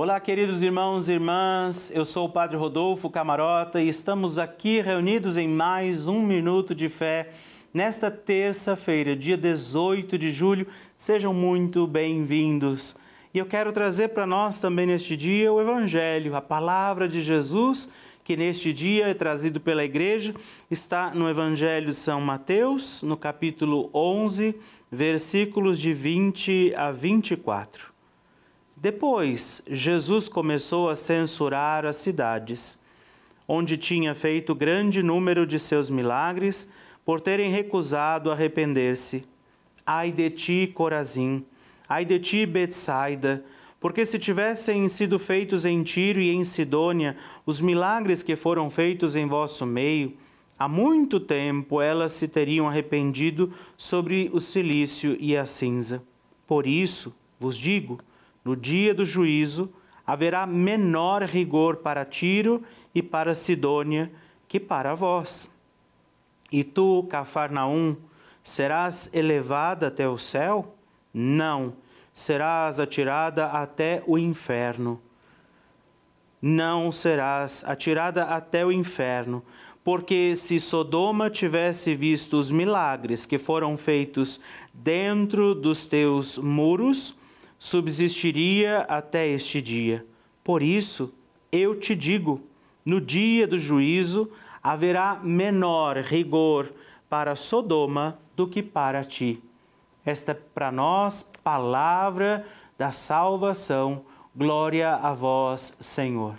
Olá, queridos irmãos e irmãs, eu sou o Padre Rodolfo Camarota e estamos aqui reunidos em mais um Minuto de Fé nesta terça-feira, dia 18 de julho. Sejam muito bem-vindos. E eu quero trazer para nós também neste dia o Evangelho, a palavra de Jesus, que neste dia é trazido pela igreja, está no Evangelho de São Mateus, no capítulo 11, versículos de 20 a 24. Depois, Jesus começou a censurar as cidades, onde tinha feito grande número de seus milagres, por terem recusado arrepender-se. Ai de ti, Corazim! Ai de ti, Betsaida! Porque se tivessem sido feitos em Tiro e em Sidônia os milagres que foram feitos em vosso meio, há muito tempo elas se teriam arrependido sobre o silício e a cinza. Por isso, vos digo, no dia do juízo, haverá menor rigor para Tiro e para Sidônia que para vós. E tu, Cafarnaum, serás elevada até o céu? Não, serás atirada até o inferno. Não serás atirada até o inferno, porque se Sodoma tivesse visto os milagres que foram feitos dentro dos teus muros, subsistiria até este dia. Por isso, eu te digo: no dia do juízo haverá menor rigor para Sodoma do que para ti. Esta é para nós palavra da salvação. Glória a vós, Senhor.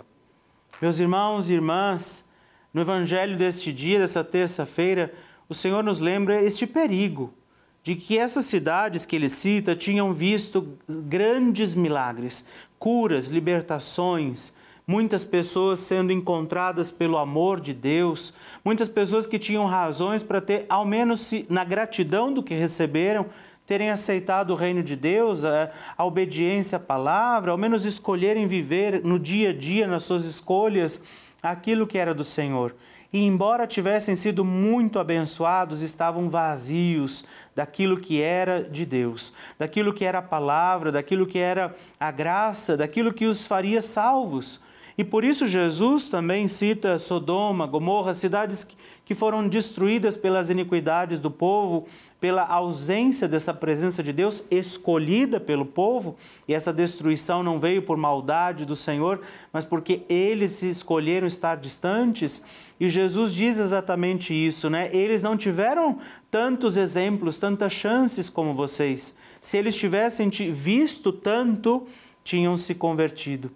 Meus irmãos e irmãs, no evangelho deste dia, dessa terça-feira, o Senhor nos lembra este perigo de que essas cidades que ele cita tinham visto grandes milagres, curas, libertações, muitas pessoas sendo encontradas pelo amor de Deus, muitas pessoas que tinham razões para ter, ao menos na gratidão do que receberam, terem aceitado o reino de Deus, a, a obediência à palavra, ao menos escolherem viver no dia a dia, nas suas escolhas, aquilo que era do Senhor e, embora tivessem sido muito abençoados, estavam vazios daquilo que era de Deus, daquilo que era a palavra, daquilo que era a graça, daquilo que os faria salvos. E por isso Jesus também cita Sodoma, Gomorra, cidades que foram destruídas pelas iniquidades do povo, pela ausência dessa presença de Deus escolhida pelo povo, e essa destruição não veio por maldade do Senhor, mas porque eles escolheram estar distantes. E Jesus diz exatamente isso, né? Eles não tiveram tantos exemplos, tantas chances como vocês. Se eles tivessem visto tanto, tinham se convertido.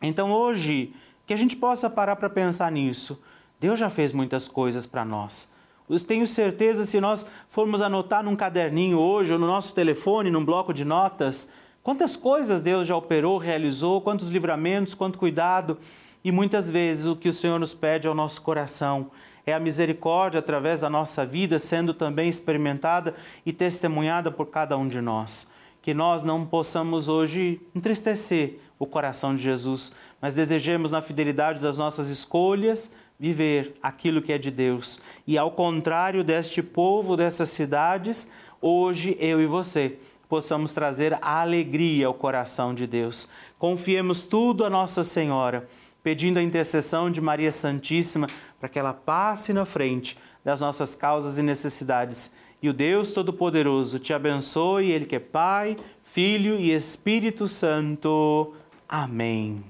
Então hoje, que a gente possa parar para pensar nisso. Deus já fez muitas coisas para nós. Eu tenho certeza, se nós formos anotar num caderninho hoje, ou no nosso telefone, num bloco de notas, quantas coisas Deus já operou, realizou, quantos livramentos, quanto cuidado. E muitas vezes o que o Senhor nos pede ao nosso coração é a misericórdia através da nossa vida sendo também experimentada e testemunhada por cada um de nós. Que nós não possamos hoje entristecer o coração de Jesus, mas desejemos na fidelidade das nossas escolhas viver aquilo que é de Deus. E ao contrário deste povo, dessas cidades, hoje eu e você possamos trazer a alegria ao coração de Deus. Confiemos tudo a Nossa Senhora, pedindo a intercessão de Maria Santíssima para que ela passe na frente das nossas causas e necessidades. E o Deus Todo-Poderoso te abençoe, Ele que é Pai, Filho e Espírito Santo. Amém.